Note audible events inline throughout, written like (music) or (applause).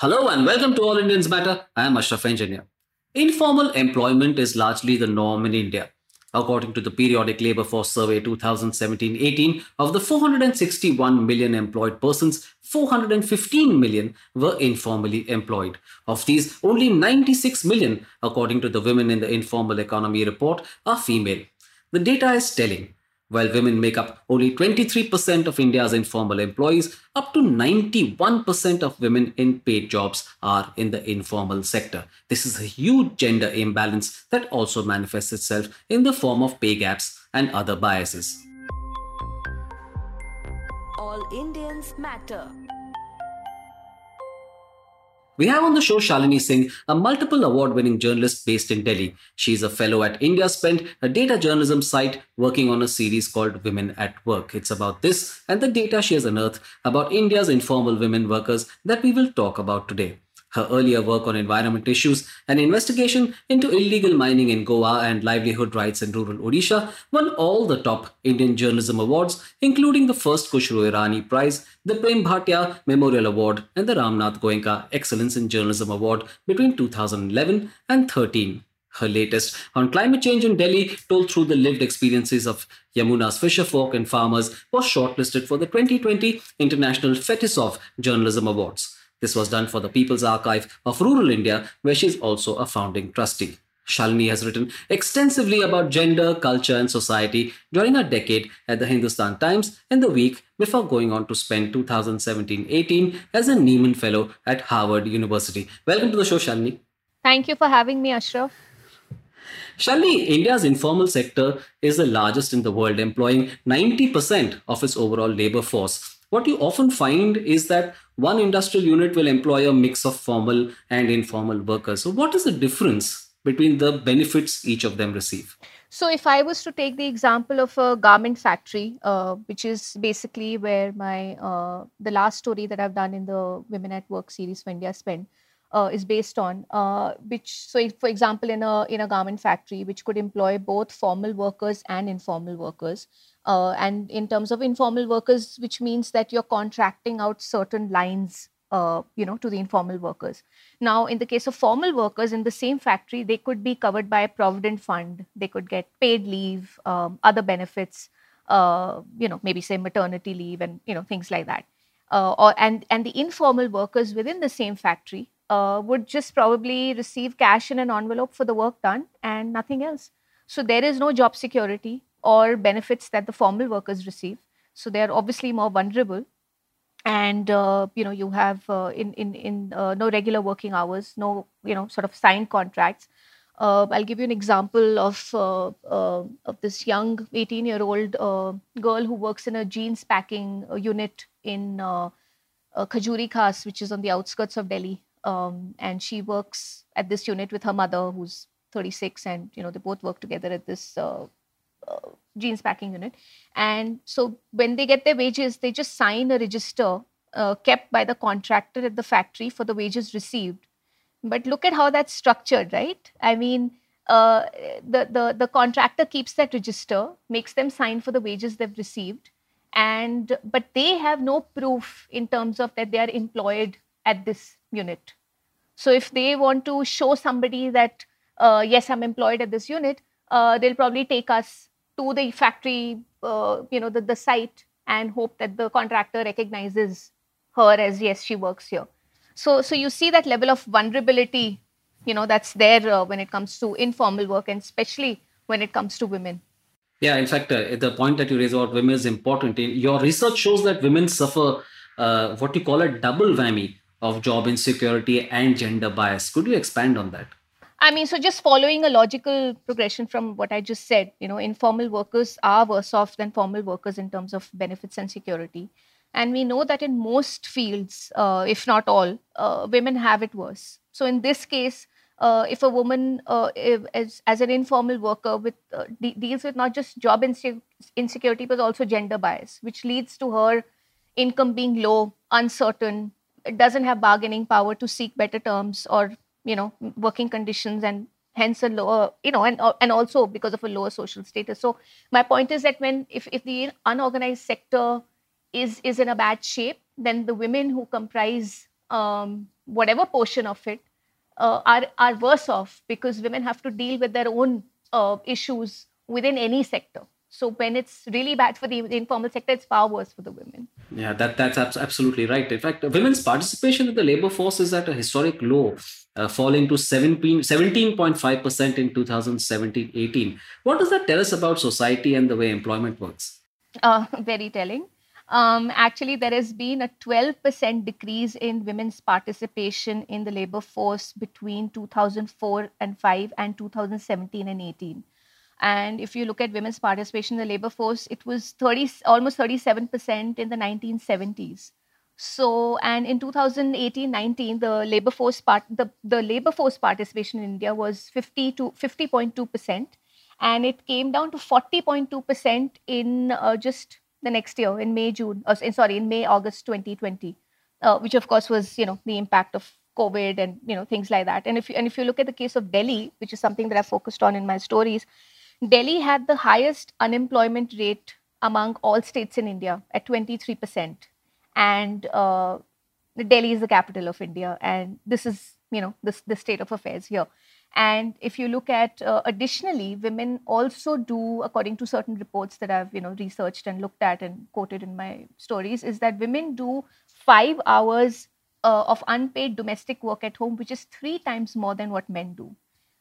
Hello and welcome to All Indians Matter. I am Ashraf Engineer. Informal employment is largely the norm in India. According to the Periodic Labour Force Survey 2017 18, of the 461 million employed persons, 415 million were informally employed. Of these, only 96 million, according to the Women in the Informal Economy report, are female. The data is telling. While women make up only 23% of India's informal employees, up to 91% of women in paid jobs are in the informal sector. This is a huge gender imbalance that also manifests itself in the form of pay gaps and other biases. All Indians matter. We have on the show Shalini Singh, a multiple award winning journalist based in Delhi. She is a fellow at India Spend, a data journalism site working on a series called Women at Work. It's about this and the data she has unearthed about India's informal women workers that we will talk about today. Her earlier work on environment issues, an investigation into illegal mining in Goa and livelihood rights in rural Odisha won all the top Indian journalism awards, including the first Khushru Irani Prize, the Prem Bhatia Memorial Award, and the Ramnath Goenka Excellence in Journalism Award between 2011 and 13. Her latest on climate change in Delhi, told through the lived experiences of Yamuna's fisherfolk and farmers, was shortlisted for the 2020 International Fetisov Journalism Awards. This was done for the People's Archive of Rural India, where she is also a founding trustee. Shalini has written extensively about gender, culture, and society during her decade at the Hindustan Times in the week before going on to spend 2017 18 as a Nieman Fellow at Harvard University. Welcome to the show, Shalini. Thank you for having me, Ashraf. Shalini, India's informal sector is the largest in the world, employing 90% of its overall labor force what you often find is that one industrial unit will employ a mix of formal and informal workers. So, what is the difference between the benefits each of them receive? So, if I was to take the example of a garment factory, uh, which is basically where my uh, the last story that I've done in the Women at Work series for India uh, is based on, uh, which so if, for example in a in a garment factory, which could employ both formal workers and informal workers, uh, and in terms of informal workers, which means that you're contracting out certain lines, uh, you know, to the informal workers. Now, in the case of formal workers in the same factory, they could be covered by a provident fund. They could get paid leave, um, other benefits, uh, you know, maybe say maternity leave and you know things like that. Uh, or and and the informal workers within the same factory uh, would just probably receive cash in an envelope for the work done and nothing else. So there is no job security or benefits that the formal workers receive. So they are obviously more vulnerable. And uh, you know you have uh, in in in uh, no regular working hours, no you know sort of signed contracts. Uh, I'll give you an example of uh, uh, of this young 18 year old girl who works in a jeans packing unit in uh, Khajuri Khas, which is on the outskirts of Delhi. Um, and she works at this unit with her mother, who's 36, and you know they both work together at this uh, jeans packing unit. And so when they get their wages, they just sign a register uh, kept by the contractor at the factory for the wages received. But look at how that's structured, right? I mean, uh, the, the, the contractor keeps that register, makes them sign for the wages they've received, and but they have no proof in terms of that they are employed at this unit. So if they want to show somebody that uh, yes, I'm employed at this unit, uh, they'll probably take us to the factory, uh, you know, the, the site and hope that the contractor recognizes her as yes, she works here. So, so you see that level of vulnerability, you know, that's there uh, when it comes to informal work and especially when it comes to women. Yeah, in fact, uh, the point that you raise about women is important. Your research shows that women suffer uh, what you call a double whammy of job insecurity and gender bias. Could you expand on that? I mean, so just following a logical progression from what I just said, you know, informal workers are worse off than formal workers in terms of benefits and security. And we know that in most fields, uh, if not all, uh, women have it worse. So in this case, uh, if a woman uh, if, as, as an informal worker with uh, de- deals with not just job inse- insecurity but also gender bias, which leads to her income being low, uncertain, doesn't have bargaining power to seek better terms or you know working conditions and hence a lower you know and and also because of a lower social status so my point is that when if, if the unorganized sector is is in a bad shape then the women who comprise um, whatever portion of it, uh, are are worse off because women have to deal with their own uh, issues within any sector. So when it's really bad for the, the, informal sector, it's far worse for the women. Yeah, that that's absolutely right. In fact, women's participation in the labor force is at a historic low, uh, falling to 17.5% in 2017-18. What does that tell us about society and the way employment works? Uh, (laughs) very telling. Um, actually, there has been a 12% decrease in women's participation in the labor force between 2004 and 5 and 2017 and 18. And if you look at women's participation in the labor force, it was 30, almost 37% in the 1970s. So, and in 2018-19, the labor force part, the, the labor force participation in India was 50 to 50.2 percent, and it came down to 40.2 percent in uh, just the next year, in May, June, uh, sorry, in May, August 2020, uh, which of course was you know the impact of COVID and you know things like that. And if you, and if you look at the case of Delhi, which is something that I focused on in my stories, Delhi had the highest unemployment rate among all states in India at 23%. And uh, Delhi is the capital of India. And this is, you know, this, the state of affairs here. And if you look at uh, additionally, women also do, according to certain reports that I've, you know, researched and looked at and quoted in my stories, is that women do five hours uh, of unpaid domestic work at home, which is three times more than what men do.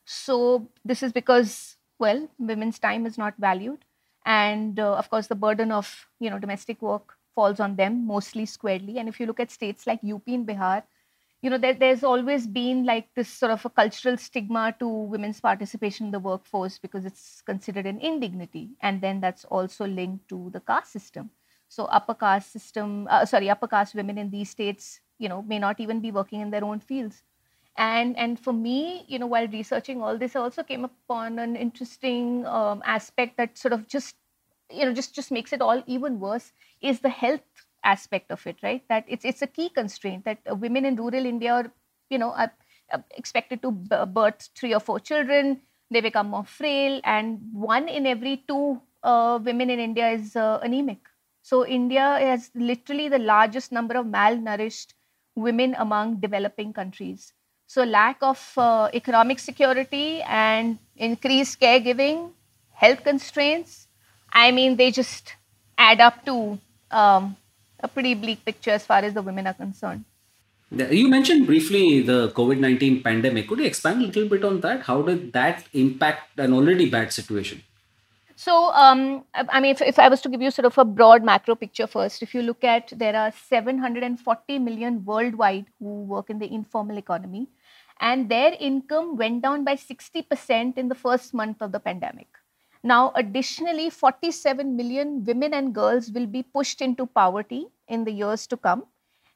So this is because well women's time is not valued. And uh, of course the burden of you know domestic work falls on them mostly squarely. And if you look at states like UP and bihar you know there, there's always been like this sort of a cultural stigma to women's participation in the workforce because it's considered an indignity. And then that's also linked to the caste system. So upper caste system uh, sorry upper caste women in these states you know may not even be working in their own fields and and for me you know while researching all this i also came upon an interesting um, aspect that sort of just you know just just makes it all even worse is the health aspect of it right? That it's it's a key constraint that uh, women in rural india are you know are, expected to birth three or four children. They become more frail and one in every two uh, women in india is uh, anemic. So india has literally the largest number of malnourished women among developing countries so, lack of uh, economic security and increased caregiving, health constraints, I mean, they just add up to um, a pretty bleak picture as far as the women are concerned. You mentioned briefly the COVID 19 pandemic. Could you expand a little bit on that? How did that impact an already bad situation? So, um, I mean, if, if I was to give you sort of a broad macro picture first, if you look at there are 740 million worldwide who work in the informal economy, and their income went down by 60% in the first month of the pandemic. Now, additionally, 47 million women and girls will be pushed into poverty in the years to come.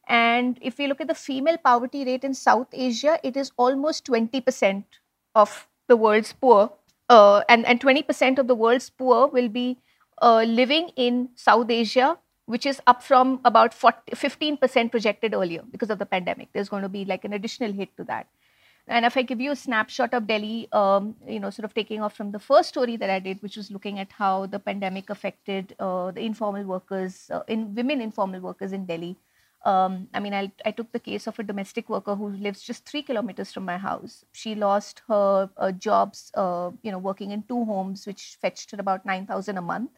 And if we look at the female poverty rate in South Asia, it is almost 20% of the world's poor uh, and, and 20% of the world's poor will be uh, living in South Asia, which is up from about 40, 15% projected earlier because of the pandemic. There's going to be like an additional hit to that. And if I give you a snapshot of Delhi, um, you know, sort of taking off from the first story that I did, which was looking at how the pandemic affected uh, the informal workers, uh, in women informal workers in Delhi. Um, I mean, I, I, took the case of a domestic worker who lives just three kilometers from my house. She lost her uh, jobs, uh, you know, working in two homes, which fetched her about 9,000 a month.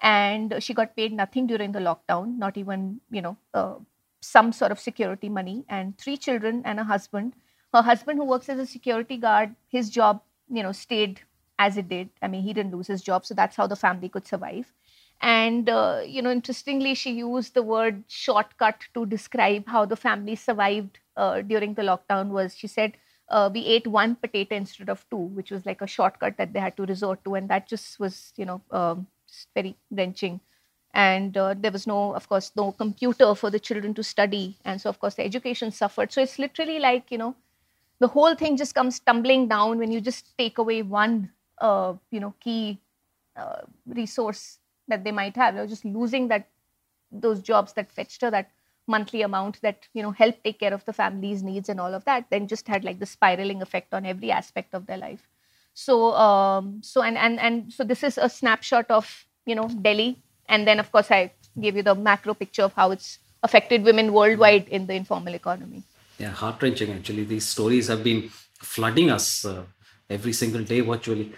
And she got paid nothing during the lockdown, not even, you know, uh, some sort of security money, and three children and a husband. Her husband, who works as a security guard, his job, you know, stayed as it did. I mean, he didn't lose his job, so that's how the family could survive and, uh, you know, interestingly, she used the word shortcut to describe how the family survived uh, during the lockdown was she said, uh, we ate one potato instead of two, which was like a shortcut that they had to resort to. And that just was, you know, um, very wrenching. And uh, there was no, of course, no computer for the children to study. And so, of course, the education suffered. So it's literally like, you know, the whole thing just comes tumbling down when you just take away one, uh, you know, key uh, resource that they might have. You know, just losing that those jobs that fetched her that monthly amount that you know helped take care of the family's needs and all of that. Then just had like the spiraling effect on every aspect of their life. So um, so and and and so this is a snapshot of you know Delhi, and then of course I gave you the macro picture of how it's affected women worldwide in the informal economy. Yeah, heart wrenching actually. These stories have been flooding us uh, every single day virtually.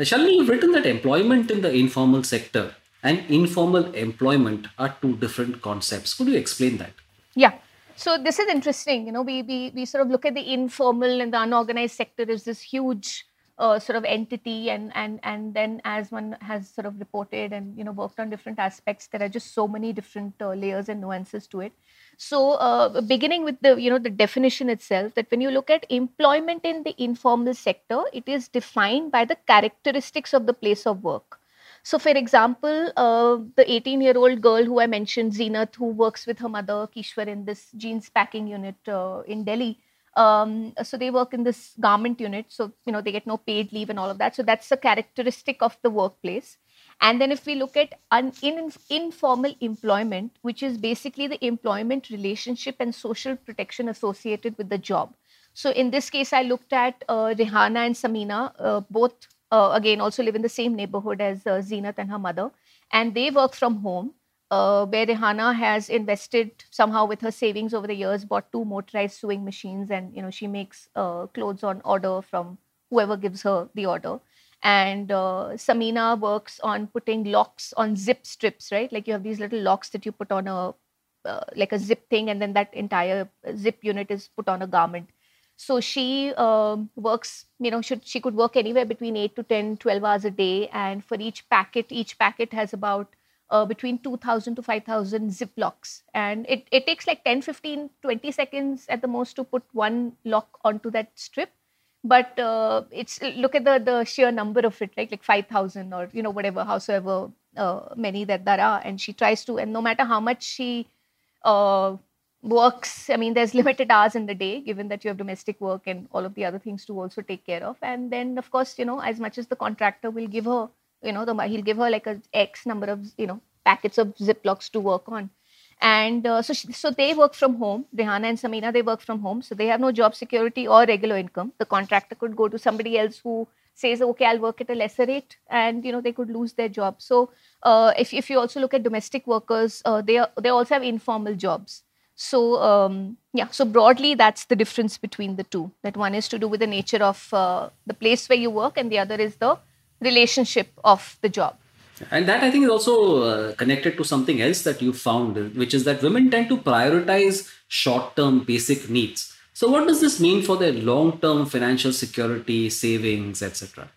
Shalini, you've written that employment in the informal sector and informal employment are two different concepts. Could you explain that? Yeah. So this is interesting. You know, we we we sort of look at the informal and the unorganized sector as this huge uh, sort of entity, and and and then as one has sort of reported and you know worked on different aspects, there are just so many different uh, layers and nuances to it. So uh, beginning with the you know the definition itself, that when you look at employment in the informal sector, it is defined by the characteristics of the place of work. So, for example, uh, the 18 year old girl who I mentioned, Zeenat, who works with her mother, Kishwar, in this jeans packing unit uh, in Delhi. Um, so, they work in this garment unit. So, you know, they get no paid leave and all of that. So, that's a characteristic of the workplace. And then, if we look at un- in- informal employment, which is basically the employment relationship and social protection associated with the job. So, in this case, I looked at uh, Rihanna and Samina, uh, both uh, again also live in the same neighborhood as uh, Zeenat and her mother, and they work from home. Uh, where Rihanna has invested somehow with her savings over the years, bought two motorized sewing machines, and you know she makes uh, clothes on order from whoever gives her the order. And uh, Samina works on putting locks on zip strips, right? Like you have these little locks that you put on a uh, like a zip thing, and then that entire zip unit is put on a garment so she um, works you know should she could work anywhere between 8 to 10 12 hours a day. And for each packet each packet has about uh, between 2000 to 5000 ziplocs. And it, it takes like 10 15 20 seconds at the most to put one lock onto that strip. But uh, it's look at the the sheer number of it right? Like 5000 or you know whatever howsoever uh, many that there are. And she tries to and no matter how much she uh, works. I mean there's (laughs) limited hours in the day given that you have domestic work and all of the other things to also take care of. And then of course you know as much as the contractor will give her you know the he'll give her like a x number of you know packets of ziplocs to work on. And uh, so she, so they work from home. Rihanna and samina they work from home. So they have no job security or regular income. The contractor could go to somebody else who says okay i'll work at a lesser rate and you know they could lose their job. So uh, if, if you also look at domestic workers uh, they, are, they also have informal jobs so um, yeah, so broadly, that's the difference between the two. That one is to do with the nature of uh, the place where you work, and the other is the relationship of the job. And that I think is also uh, connected to something else that you found, which is that women tend to prioritize short-term basic needs. So, what does this mean for their long-term financial security, savings, etc.?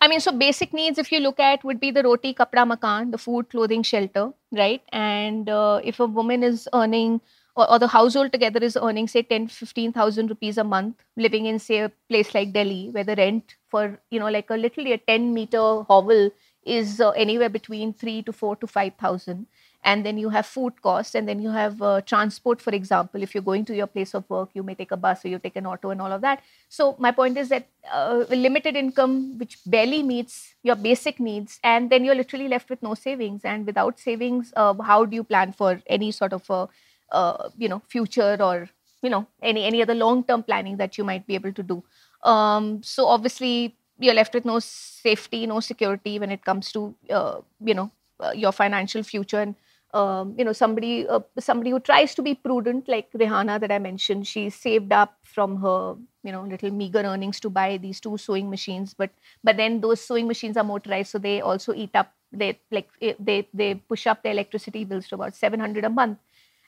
I mean, so basic needs, if you look at, would be the roti, kapra, makan, the food, clothing, shelter, right? And uh, if a woman is earning or, the household together is earning say 10 15000 rupees a month living in say a place like delhi where the rent for you know like a literally a 10 meter hovel is uh, anywhere between 3 to 4 to 5000 and then you have food costs and then you have uh, transport for example. If you're going to your place of work you may take a bus or you take an auto and all of that. So my point is that uh, limited income which barely meets your basic needs and then you're literally left with no savings. And without savings uh, how do you plan for any sort of a uh, you know future or you know any any other long term planning that you might be able to do. Um, so obviously you're left with no safety no security when it comes to uh, you know uh, your financial future. And um, you know somebody uh, somebody who tries to be prudent like Rihanna that I mentioned she saved up from her you know little meager earnings to buy these two sewing machines. But but then those sewing machines are motorized so they also eat up they like eh, they they push up the electricity bills to about 700 a month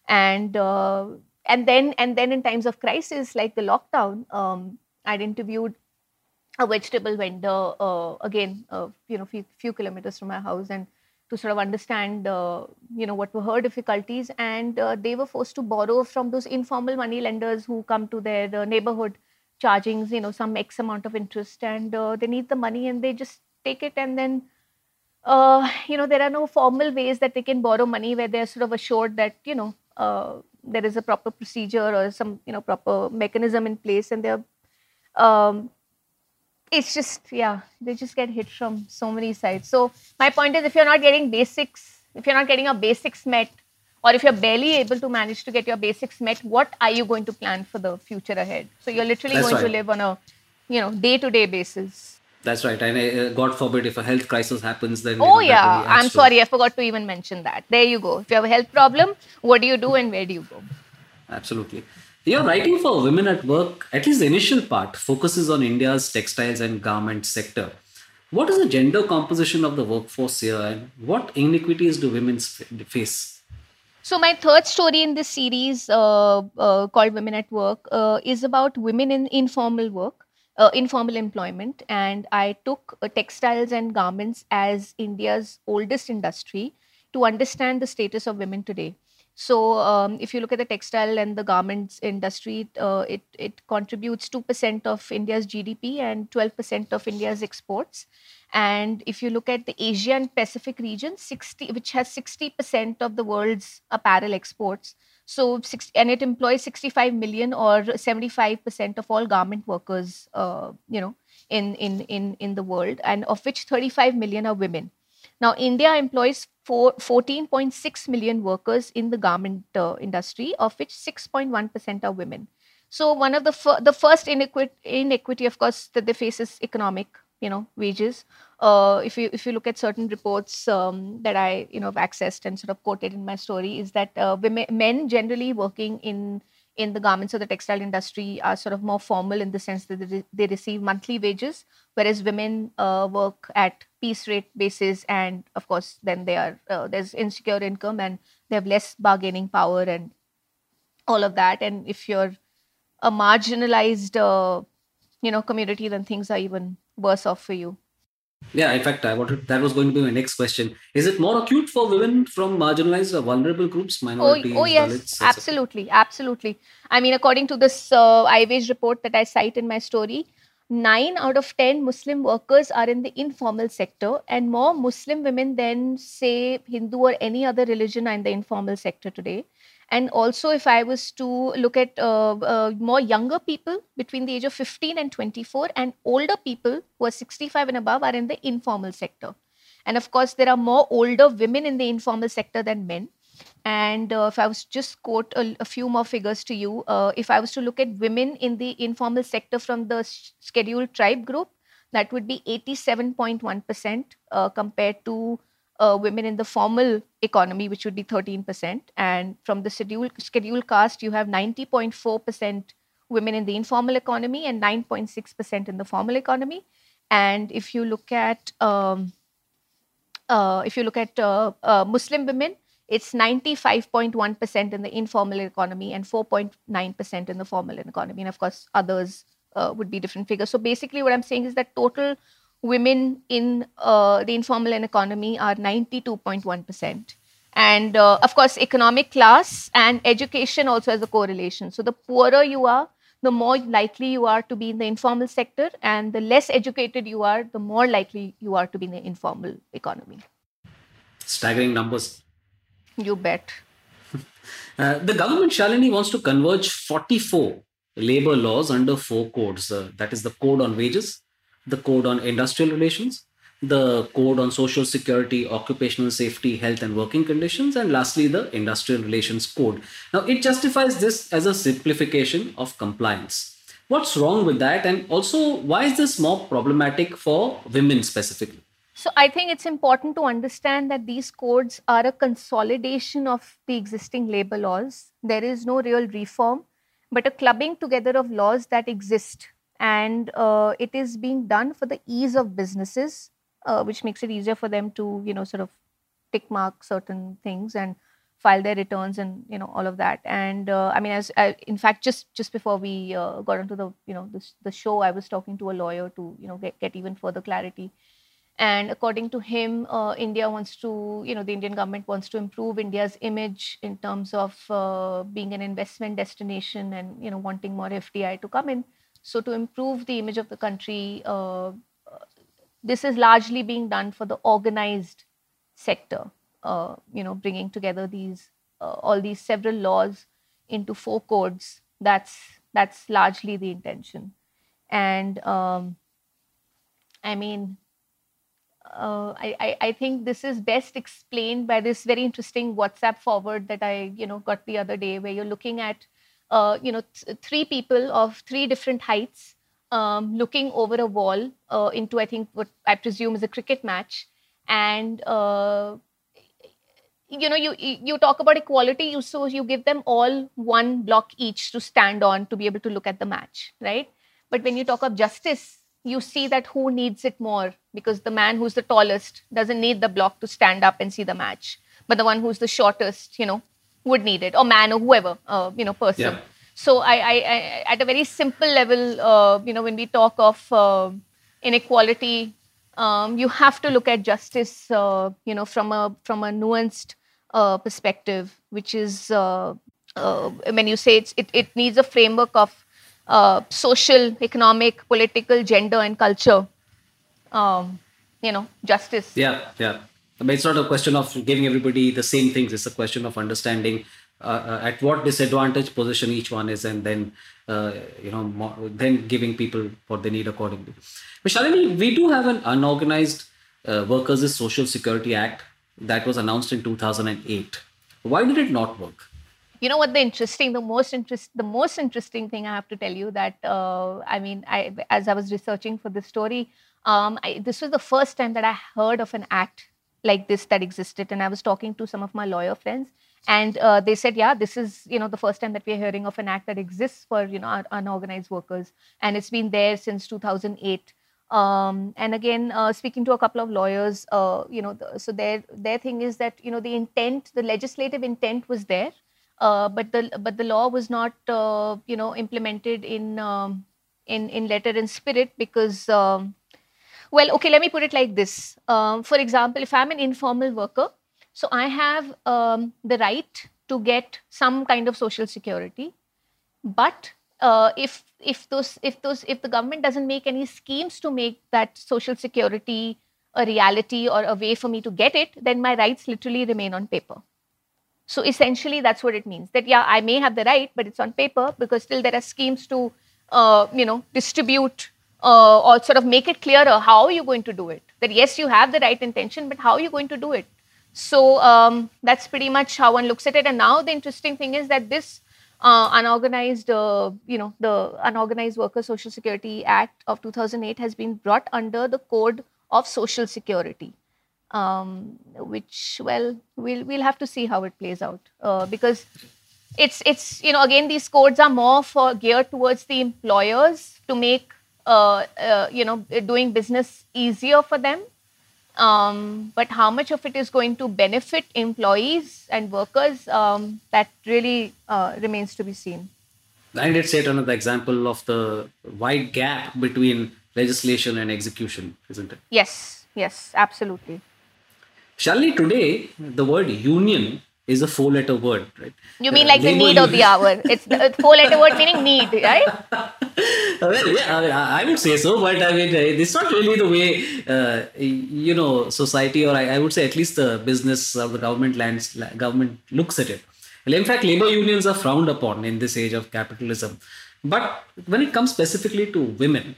and uh, and then and then in times of crisis like the lockdown um, i'd interviewed a vegetable vendor uh, again uh, you know few, few kilometers from my house and to sort of understand uh, you know what were her difficulties. And uh, they were forced to borrow from those informal money lenders who come to their uh, neighborhood charging you know some x amount of interest. And they need the money and they just take it. And then uh, you know, there are no formal ways that they can borrow money where they're sort of assured that, you know, uh, there is a proper procedure or some you know proper mechanism in place and they're um, it's just yeah they just get hit from so many sides. So my point is if you're not getting basics if you're not getting your basics met or if you're barely able to manage to get your basics met what are you going to plan for the future ahead? So you're literally That's going right. to live on a you know day to day basis that's right. And uh, God forbid if a health crisis happens, then. Oh, you know, yeah. I'm sorry. I forgot to even mention that. There you go. If you have a health problem, what do you do and where do you go? Absolutely. Your writing for Women at Work, at least the initial part, focuses on India's textiles and garment sector. What is the gender composition of the workforce here and what inequities do women face? So, my third story in this series, uh, uh, called Women at Work, uh, is about women in informal work, uh, informal employment. And I took uh, textiles and garments as India's oldest industry to understand the status of women today. So, um, if you look at the textile and the garments industry, uh, it it contributes two percent of India's GDP and twelve percent of India's exports. And if you look at the Asia and Pacific region, sixty which has sixty percent of the world's apparel exports. So, and it employs sixty-five million or seventy-five percent of all garment workers. Uh, you know, in in in in the world, and of which thirty-five million are women. Now, India employs 14.6 million workers in the garment uh, industry, of which 6.1% are women. So, one of the the first inequity, inequity, of course, that they face is economic, you know, wages. Uh, if you if you look at certain reports um, that I you know have accessed and sort of quoted in my story, is that uh, women men generally working in in the garments or the textile industry are sort of more formal in the sense that they, they receive monthly wages, whereas women uh, work at piece rate basis, and of course, then they are uh, there's insecure income and they have less bargaining power and all of that. And if you're a marginalized, uh, you know, community, then things are even worse off for you. Yeah, in fact, I wanted that was going to be my next question. Is it more acute for women from marginalized or vulnerable groups, minorities? Oh, oh yes, Dalits, absolutely, absolutely. I mean, according to this uh, IWWAGE report that I cite in my story, nine out of ten Muslim workers are in the informal sector, and more Muslim women than say Hindu or any other religion are in the informal sector today and also if i was to look at uh, uh, more younger people between the age of 15 and 24 and older people who are 65 and above are in the informal sector. And of course there are more older women in the informal sector than men. And uh, if i was just quote a, a, few more figures to you uh, if i was to look at women in the informal sector from the scheduled tribe group that would be 87.1% uh, compared to uh, women in the formal economy, which would be 13%. And from the schedule, scheduled caste, you have 90.4% women in the informal economy and 9.6% in the formal economy. And if you look at um, uh, if you look at uh, uh Muslim women, it's 95.1% in the informal economy and 4.9% in the formal economy. And of course, others uh, would be different figures. So basically, what I'm saying is that total women in uh, the informal economy are 92.1%. And uh, of course, economic class and education also has a correlation. So the poorer you are, the more likely you are to be in the informal sector, and the less educated you are, the more likely you are to be in the informal economy. Staggering numbers. You bet. (laughs) uh, the government, Shalini, wants to converge 44 labor laws under four codes. Uh, that is the Code on Wages, the Code on Industrial Relations, the Code on Social Security, Occupational Safety, Health and Working Conditions, and lastly, the Industrial Relations Code. Now, it justifies this as a simplification of compliance. What's wrong with that? And also, why is this more problematic for women specifically? So, I think it's important to understand that these codes are a consolidation of the existing labor laws. There is no real reform, but a clubbing together of laws that exist and uh, it is being done for the ease of businesses uh, which makes it easier for them to you know sort of tick mark certain things and file their returns and you know all of that. And uh, i mean as I, in fact just just before we uh, got into the you know this, the show i was talking to a lawyer to you know get, get even further clarity. And according to him uh, india wants to you know the indian government wants to improve india's image in terms of uh, being an investment destination and you know wanting more fdi to come in so to improve the image of the country, uh, this is largely being done for the organized sector. Uh, you know, bringing together these uh, all these several laws into four codes. That's that's largely the intention, and um, I mean, uh, I, I, think this is best explained by this very interesting WhatsApp forward that I you know got the other day, where you're looking at uh, you know, th- three people of three different heights um, looking over a wall uh, into, I think, what I presume is a cricket match. And uh, you know you you talk about equality you so you give them all one block each to stand on to be able to look at the match right but when you talk of justice you see that who needs it more because the man who's the tallest doesn't need the block to stand up and see the match but the one who's the shortest you know would need it or man or whoever uh, you know person yeah. so I, I, I, at a very simple level uh, you know when we talk of uh, inequality um, you have to look at justice uh, you know from a from a nuanced uh, perspective which is uh, when you say it, it needs a framework of uh, social, economic, political, gender, and culture. Um, you know, justice. Yeah, yeah. I mean, it's not a question of giving everybody the same things. It's a question of understanding uh, uh, at what disadvantage position each one is, and then uh, you know, more, then giving people what they need accordingly. But Shalini, we do have an unorganized uh, workers' social security act that was announced in 2008. Why did it not work? you know what the interesting the most interest the most interesting thing i have to tell you that uh, i mean i as i was researching for this story um, I, this was the first time that i heard of an act like this that existed. And i was talking to some of my lawyer friends and uh, they said yeah this is you know the first time that we're hearing of an act that exists for you know unorganized workers. And it's been there since 2008 um, and again uh, speaking to a couple of lawyers uh, you know the, so their their thing is that you know the intent the legislative intent was there uh, but the but the law was not uh, you know implemented in um, in in letter and spirit because um, well okay let me put it like this. Um, for example if i'm an informal worker so i have um, the right to get some kind of social security. But uh, if if those if those if the government doesn't make any schemes to make that social security a reality or a way for me to get it then my rights literally remain on paper. So essentially, that's what it means. That yeah, I may have the right, but it's on paper because still there are schemes to, uh, you know, distribute uh, or sort of make it clearer how are you going to do it. That yes, you have the right intention, but how are you going to do it? So um, that's pretty much how one looks at it. And now the interesting thing is that this uh, unorganized, uh, you know, the Unorganized Worker Social Security Act of 2008 has been brought under the Code of Social Security um, which well we'll we'll have to see how it plays out uh, because it's it's you know again these codes are more for geared towards the employers to make uh, uh, you know doing business easier for them. Um, but how much of it is going to benefit employees and workers um, that really uh, remains to be seen. And it's yet another example of the wide gap between legislation and execution isn't it? Yes yes absolutely. Shalini, today the word union is a four letter word, right? You mean uh, like the need of the hour? It's the four letter word meaning need, right? (laughs) well, yeah, I, mean, I, would say so, but I mean, it's not really the way, uh, you know, society or I, I, would say at least the business or the government lands, government looks at it. Well, in fact, labor unions are frowned upon in this age of capitalism. But when it comes specifically to women,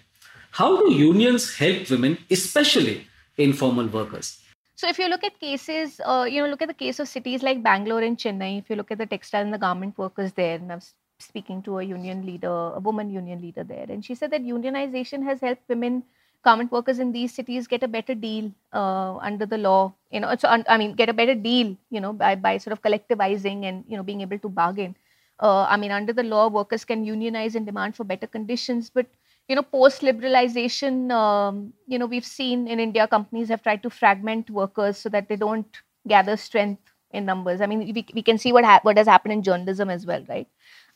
how do unions help women, especially informal workers? So if you look at cases, uh, you know, look at the case of cities like Bangalore and Chennai. If you look at the textile and the garment workers there, and I was speaking to a union leader, a woman union leader there, and she said that unionization has helped women garment workers in these cities get a better deal uh, under the law. You know, so I mean, get a better deal. You know, by by sort of collectivizing and you know being able to bargain. Uh, I mean, under the law, workers can unionize and demand for better conditions, but you know, post liberalization, um, you know, we've seen in India companies have tried to fragment workers so that they don't gather strength in numbers. I mean, we, we can see what ha- what has happened in journalism as well, right?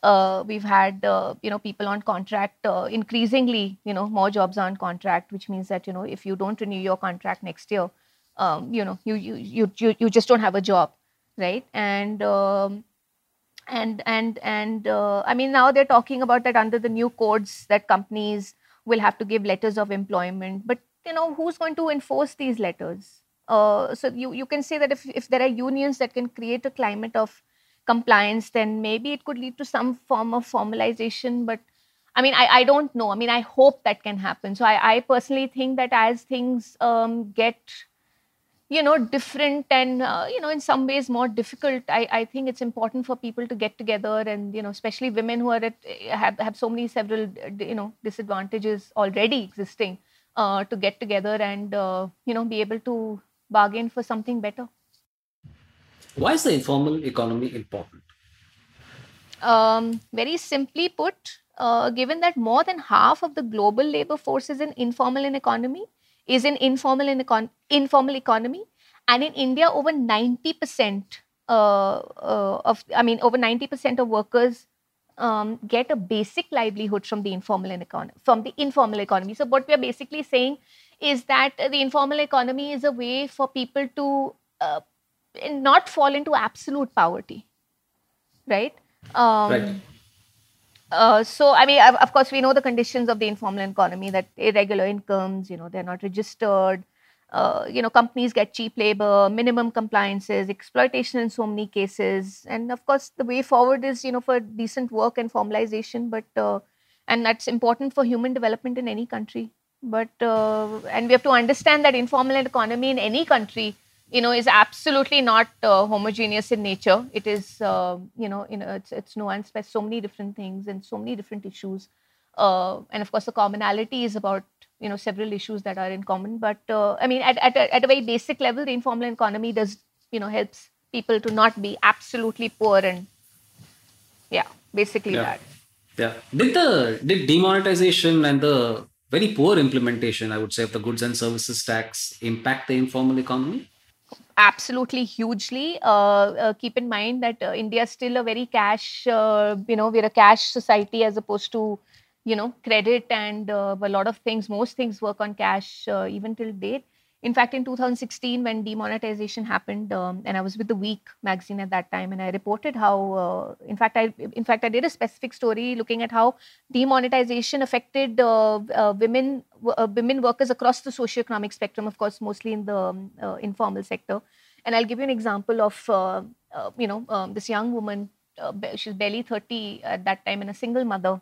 Uh, we've had uh, you know people on contract. Uh, increasingly, you know, more jobs on contract, which means that you know if you don't renew your contract next year, um, you know, you, you you you you just don't have a job, right? And um, and and and uh, i mean now they're talking about that under the new codes that companies will have to give letters of employment. But you know who's going to enforce these letters? Uh, so you, you can say that if, if there are unions that can create a climate of compliance then maybe it could lead to some form of formalization. But i mean i, I don't know. I mean i hope that can happen. So i, I personally think that as things um, get you know different and uh, you know in some ways more difficult I, I think it's important for people to get together and you know especially women who are at have, have so many several you know disadvantages already existing uh, to get together and uh, you know be able to bargain for something better Why is the informal economy important? Um, very simply put, uh, given that more than half of the global labor force is in informal in economy, is in informal in econ- informal economy, and in India, over ninety percent uh, uh, of, I mean, over ninety percent of workers um, get a basic livelihood from the informal economy. From the informal economy. So what we are basically saying is that the informal economy is a way for people to uh, not fall into absolute poverty, right? Um, right. Uh, so, I mean, of course, we know the conditions of the informal economy that irregular incomes, you know, they're not registered. Uh, you know, companies get cheap labor, minimum compliances, exploitation in so many cases, and of course, the way forward is, you know, for decent work and formalization. But uh, and that's important for human development in any country. But uh, and we have to understand that informal economy in any country you know, is absolutely not uh, homogeneous in nature. It is, uh, you know, you know, it's it's nuanced by so many different things and so many different issues. Uh, and of course, the commonality is about you know several issues that are in common. But uh, I mean, at at a, at a very basic level, the informal economy does you know helps people to not be absolutely poor and yeah, basically yeah. that. Yeah. Did the did demonetization and the very poor implementation, I would say, of the goods and services tax impact the informal economy? Absolutely hugely. Uh, uh, keep in mind that uh, India is still a very cash, uh, you know, we're a cash society as opposed to, you know, credit and uh, a lot of things, most things work on cash uh, even till date in fact in 2016 when demonetization happened um, and i was with the week magazine at that time and i reported how uh, in fact i in fact i did a specific story looking at how demonetization affected uh, uh, women uh, women workers across the socioeconomic spectrum of course mostly in the um, uh, informal sector. And i'll give you an example of uh, you know um, this young woman she's barely 30 at that time and a single mother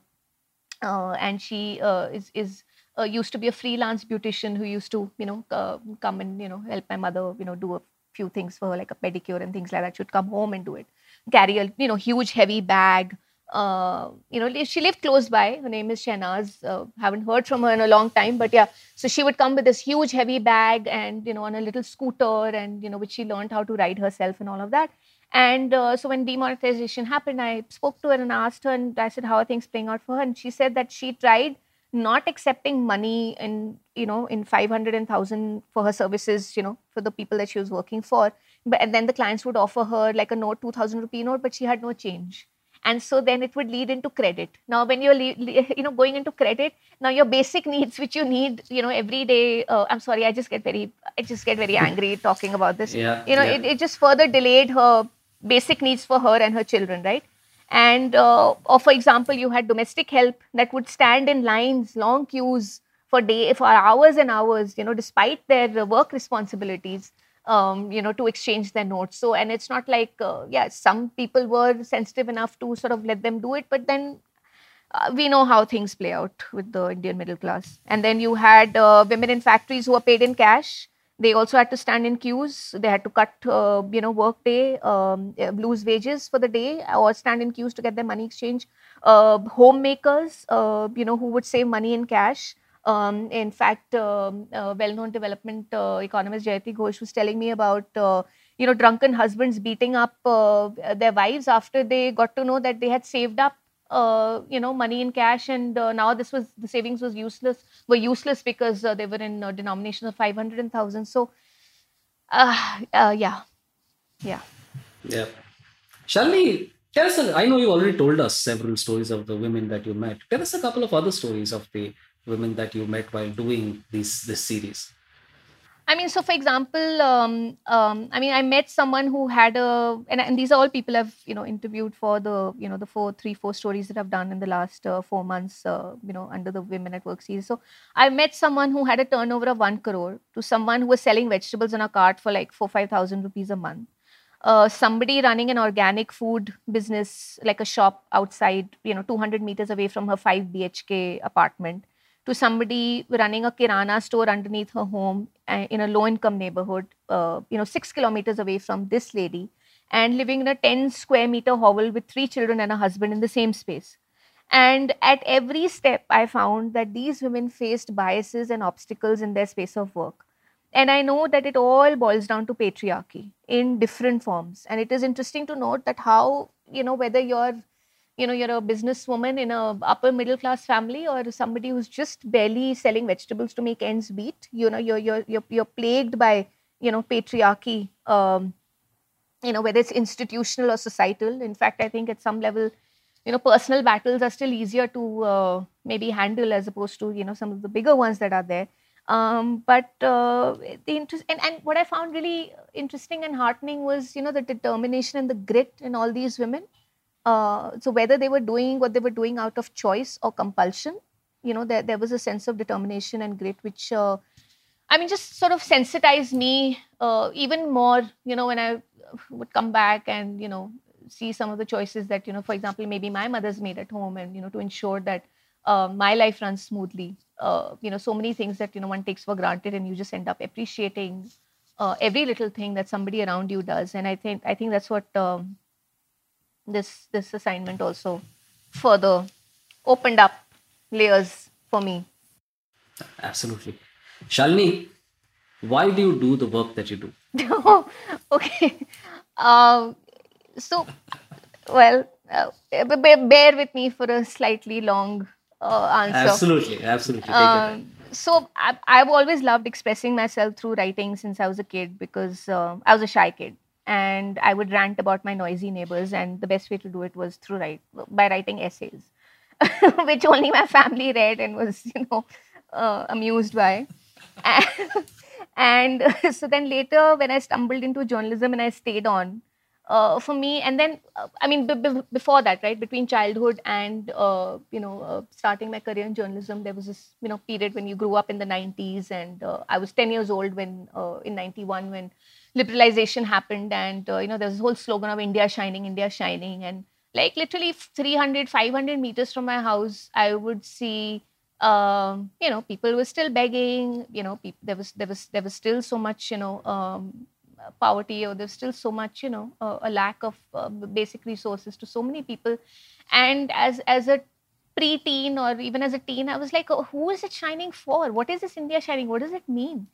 and she is is uh, used to be a freelance beautician who used to, you know, uh, come and, you know, help my mother, you know, do a few things for her, like a pedicure and things like that. She'd come home and do it. Carry a, you know, huge heavy bag. Uh, you know, she lived close by. Her name is Shanaz. Uh, haven't heard from her in a long time, but yeah. So she would come with this huge heavy bag and, you know, on a little scooter and, you know, which she learned how to ride herself and all of that. And uh, so when demonetization happened, I spoke to her and asked her, and I said, How are things playing out for her? And she said that she tried not accepting money in you know in 500 and 1000 for her services you know for the people that she was working for. But and then the clients would offer her like a note 2000 rupee note but she had no change. And so then it would lead into credit. Now when you're you know going into credit now your basic (laughs) needs which you need you know every day uh, i'm sorry i just get very i just get very angry talking about this. Yeah, you know yeah. it, it just further delayed her basic needs for her and her children right and uh, or for example you had domestic help that would stand in lines long queues for day for hours and hours you know despite their work responsibilities um, you know to exchange their notes. So and it's not like uh, yeah some people were sensitive enough to sort of let them do it but then uh, we know how things play out with the indian middle class. And then you had uh, women in factories who were paid in cash they also had to stand in queues. They had to cut, uh, you know, work day, um, uh, lose wages for the day, or stand in queues to get their money exchange. Uh, homemakers, uh, you know, who would save money in cash. Um, in fact, um, uh, well-known development uh, economist Jayati Ghosh was telling me about, you know, drunken husbands beating up their wives after they got to know that they had saved up uh, you know money in cash and uh, now this was the savings was useless were useless because uh, they were in uh, denominations of 500 and 1000 so uh, uh, yeah. Yeah. Yeah. Shalini tell us i know you already told us several stories of the women that you met. Tell us a couple of other stories of the women that you met while doing this this series I mean, so for example, um, um, I mean, I met someone who had a, and, and, these are all people I've you know interviewed for the you know the four, three, four stories that I've done in the last uh, four months, uh, you know, under the Women at Work series. So I met someone who had a turnover of one crore to someone who was selling vegetables on a cart for like four, five thousand rupees a month. Uh, somebody running an organic food business, like a shop outside, you know, 200 meters away from her 5 BHK apartment to somebody running a kirana store underneath her home in a low income neighborhood, uh, you know, six kilometers away from this lady, and living in a 10 square meter hovel with three children and a husband in the same space. And at every step, I found that these women faced biases and obstacles in their space of work. and I know that it all boils down to patriarchy in different forms. And it is interesting to note that how, you know, whether you're, you know, you're a businesswoman in a upper middle class family or somebody who's just barely selling vegetables to make ends meet, you know, you're you're you're, you're plagued by, you know, patriarchy. Um, you know, whether it's institutional or societal. In fact, I think at some level, you know, personal battles are still easier to uh, maybe handle as opposed to, you know, some of the bigger ones that are there um, but uh, the interest and, and what I found really interesting and heartening was you know the determination and the grit in all these women. Uh, so whether they were doing what they were doing out of choice or compulsion, you know there there was a sense of determination and grit which uh, I mean just sort of sensitized me uh, even more. You know when I would come back and you know see some of the choices that you know for example maybe my mother's made at home and you know to ensure that uh, my life runs smoothly uh, you know so many things that you know one takes for granted and you just end up appreciating every little thing that somebody around you does and i think i think that's what um, this this assignment also further opened up layers for me. Absolutely. Shalini why do you do the work that you do? (laughs) Okay. Uh, so well uh, bear with me for a slightly long uh, answer. Absolutely, absolutely. Um, so I, have always loved expressing myself through writing since I was a kid because uh, I was a shy kid and I would rant about my noisy neighbors and the best way to do it was through write by writing essays, (laughs) which only my family read and was you know uh, amused by. (laughs) And, (laughs) so then later when I stumbled into journalism and I stayed on, uh, for me and then uh, i mean b- b- before that right between childhood and uh, you know uh, starting my career in journalism there was this you know period when you grew up in the 90s and i was 10 years old when in 91 when liberalization happened and you know there was a whole slogan of india shining india shining. And like literally 300 500 meters from my house i would see um, you know people were still begging you know there was there was there was still so much you know um, poverty or there's still so much you know uh, a lack of uh, basic resources to so many people. And as as a pre-teen or even as a teen i was like oh, who is it shining for? What is this india shining? What does it mean?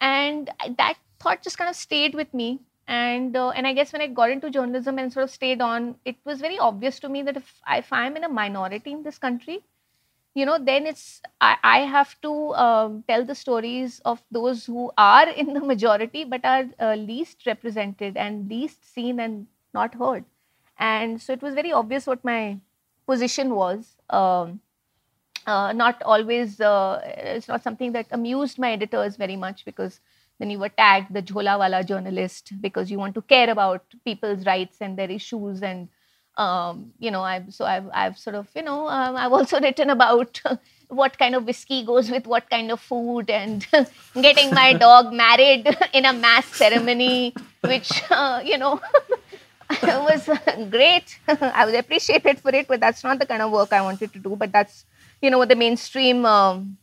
And that thought just kind of stayed with me. And uh, and i guess when i got into journalism and sort of stayed on it was very obvious to me that if, if i'm in a minority in this country you know then it's i, I have to um, tell the stories of those who are in the majority but are uh, least represented and least seen and not heard. And so it was very obvious what my position was. Um, uh, not always uh, it's not something that amused my editors very much because then you were tagged the jholawala journalist because you want to care about people's rights and their issues and um, you know, I've so I've I've sort of you know um, I've also (laughs) written about (laughs) what kind of whiskey goes with what kind of food and (laughs) getting my dog married in a mass ceremony, which uh, you know was great. I was appreciated for it, but that's not the kind of work I wanted to do. But that's you know what the mainstream um,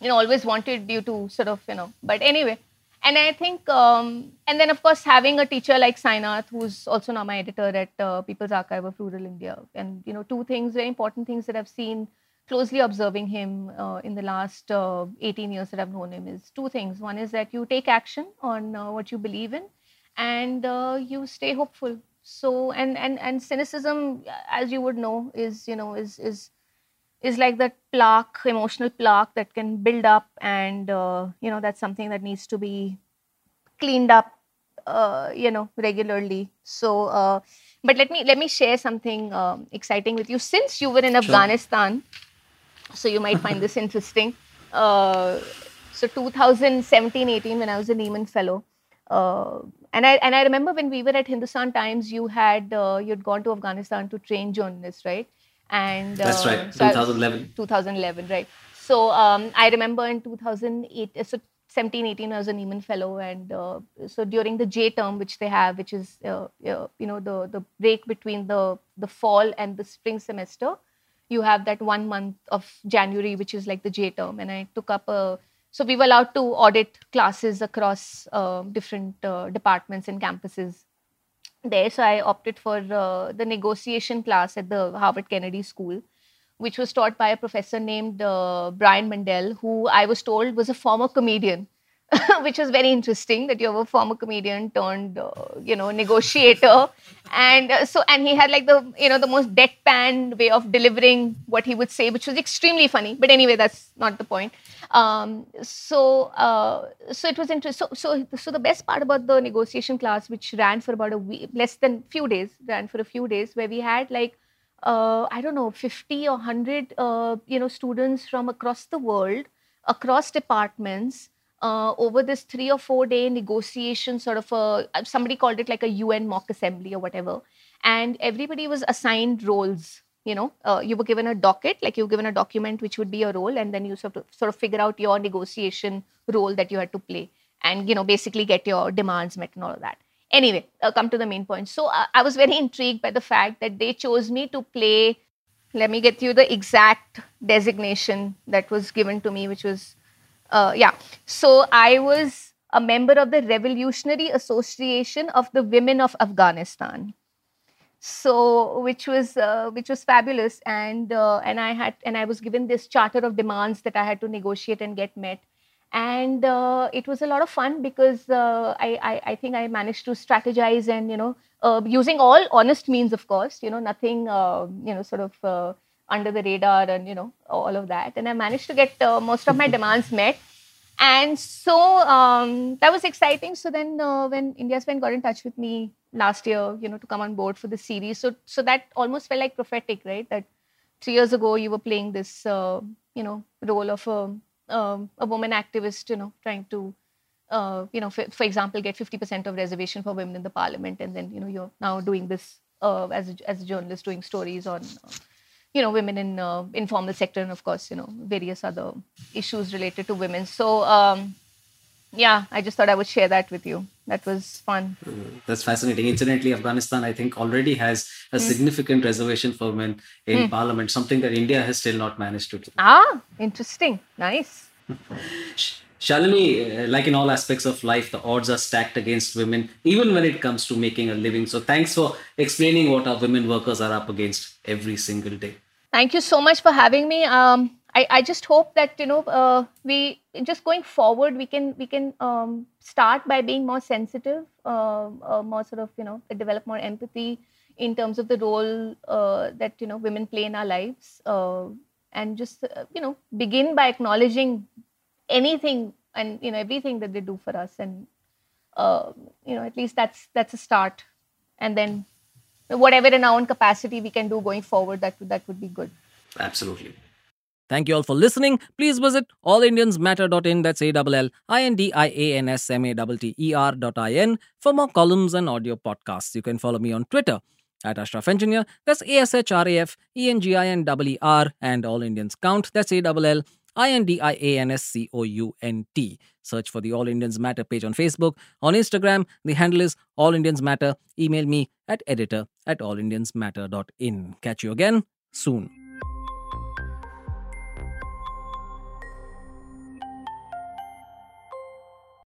you know always wanted you to sort of you know. But anyway, and I think, um, and then of course, having a teacher like Sainath, who's also now my editor at uh, People's Archive of Rural India, and you know, two things, very important things that I've seen closely observing him uh, in the last uh, 18 years that I've known him is two things. One is that you take action on uh, what you believe in, and uh, you stay hopeful. So, and and and cynicism, as you would know, is you know is is is like that plaque, emotional plaque that can build up, and uh, you know that's something that needs to be cleaned up, uh, you know, regularly. So, uh, but let me let me share something um, exciting with you. Since you were in sure. Afghanistan, so you might find this (laughs) interesting. Uh, so 2017-18, when I was a Nieman Fellow. Uh, and I and I remember when we were at Hindustan Times, you had uh, you'd gone to Afghanistan to train journalists, right? And that's uh, right 2011 2011 right. So um, i remember in 2008 uh, so 17 18 i was a Nieman fellow and uh, so during the j term which they have which is uh, you know the the break between the the fall and the spring semester you have that one month of january which is like the j term. And i took up a so we were allowed to audit classes across uh, different uh, departments and campuses there. So I opted for uh, the negotiation class at the Harvard Kennedy School, which was taught by a professor named uh, Brian Mandell, who I was told was a former comedian. (laughs) which was very interesting that you're a former comedian turned, uh, you know, negotiator. And uh, so, and he had like the, you know, the most deadpan way of delivering what he would say, which was extremely funny. But anyway, that's not the point. Um, so, uh, so it was interesting. So, so, so the best part about the negotiation class, which ran for about a week, less than few days, ran for a few days, where we had like, uh, I don't know, 50 or 100, uh, you know, students from across the world, across departments, uh, over this three or four day negotiation sort of a somebody called it like a un mock assembly or whatever. And everybody was assigned roles you know uh, you were given a docket like you were given a document which would be a role and then you sort of sort of figure out your negotiation role that you had to play and you know basically get your demands met and all of that. Anyway uh, come to the main point. So uh, i was very intrigued by the fact that they chose me to play let me get you the exact designation that was given to me which was uh, yeah. So I was a member of the Revolutionary Association of the Women of Afghanistan. So, which was uh, which was fabulous, and uh, and I had and I was given this charter of demands that I had to negotiate and get met, and uh, it was a lot of fun because uh, I, I, I think I managed to strategize and you know uh, using all honest means, of course, you know nothing you know sort of under the radar and you know all of that. And i managed to get uh, most of my demands met. And so um, that was exciting. So then uh, when IndiaSpend got in touch with me last year you know to come on board for the series so so that almost felt like prophetic right? That three years ago you were playing this uh, you know role of a, um, a woman activist you know trying to uh, you know for, for, example get 50% of reservation for women in the parliament. And then you know you're now doing this uh, as, a, as a journalist doing stories on you know women in uh, informal sector and of course you know various other issues related to women so um, yeah i just thought i would share that with you that was fun that's fascinating incidentally afghanistan i think already has a mm. significant reservation for women in mm. parliament something that india has still not managed to do ah interesting nice (laughs) Shalini, uh, like in all aspects of life, the odds are stacked against women, even when it comes to making a living. So, thanks for explaining what our women workers are up against every single day. Thank you so much for having me. Um, I, I, just hope that you know uh, we just going forward we can we can um, start by being more sensitive, uh, uh, more sort of you know develop more empathy in terms of the role uh, that you know women play in our lives, uh, and just uh, you know begin by acknowledging anything and you know everything that they do for us, and you know at least that's that's a start, and then whatever in our own capacity we can do going forward, that that would be good. Absolutely. Thank you all for listening. Please visit allindiansmatter.in, that's A-L-L-I-N-D-I-A-N-S-M-A-T-T-E-R dot I-N for more columns and audio podcasts. You can follow me on Twitter at Ashraf Engineer, that's A-S-H-R-A-F-E-N-G-I-N-E-R, and All Indians Count, that's A-L-L-I-N-D-I-A-N-S-C-O-U-N-T. Search for the All Indians Matter page on Facebook. On Instagram, the handle is All Indians Matter. Email me at editor at allindiansmatter.in. Catch you again soon.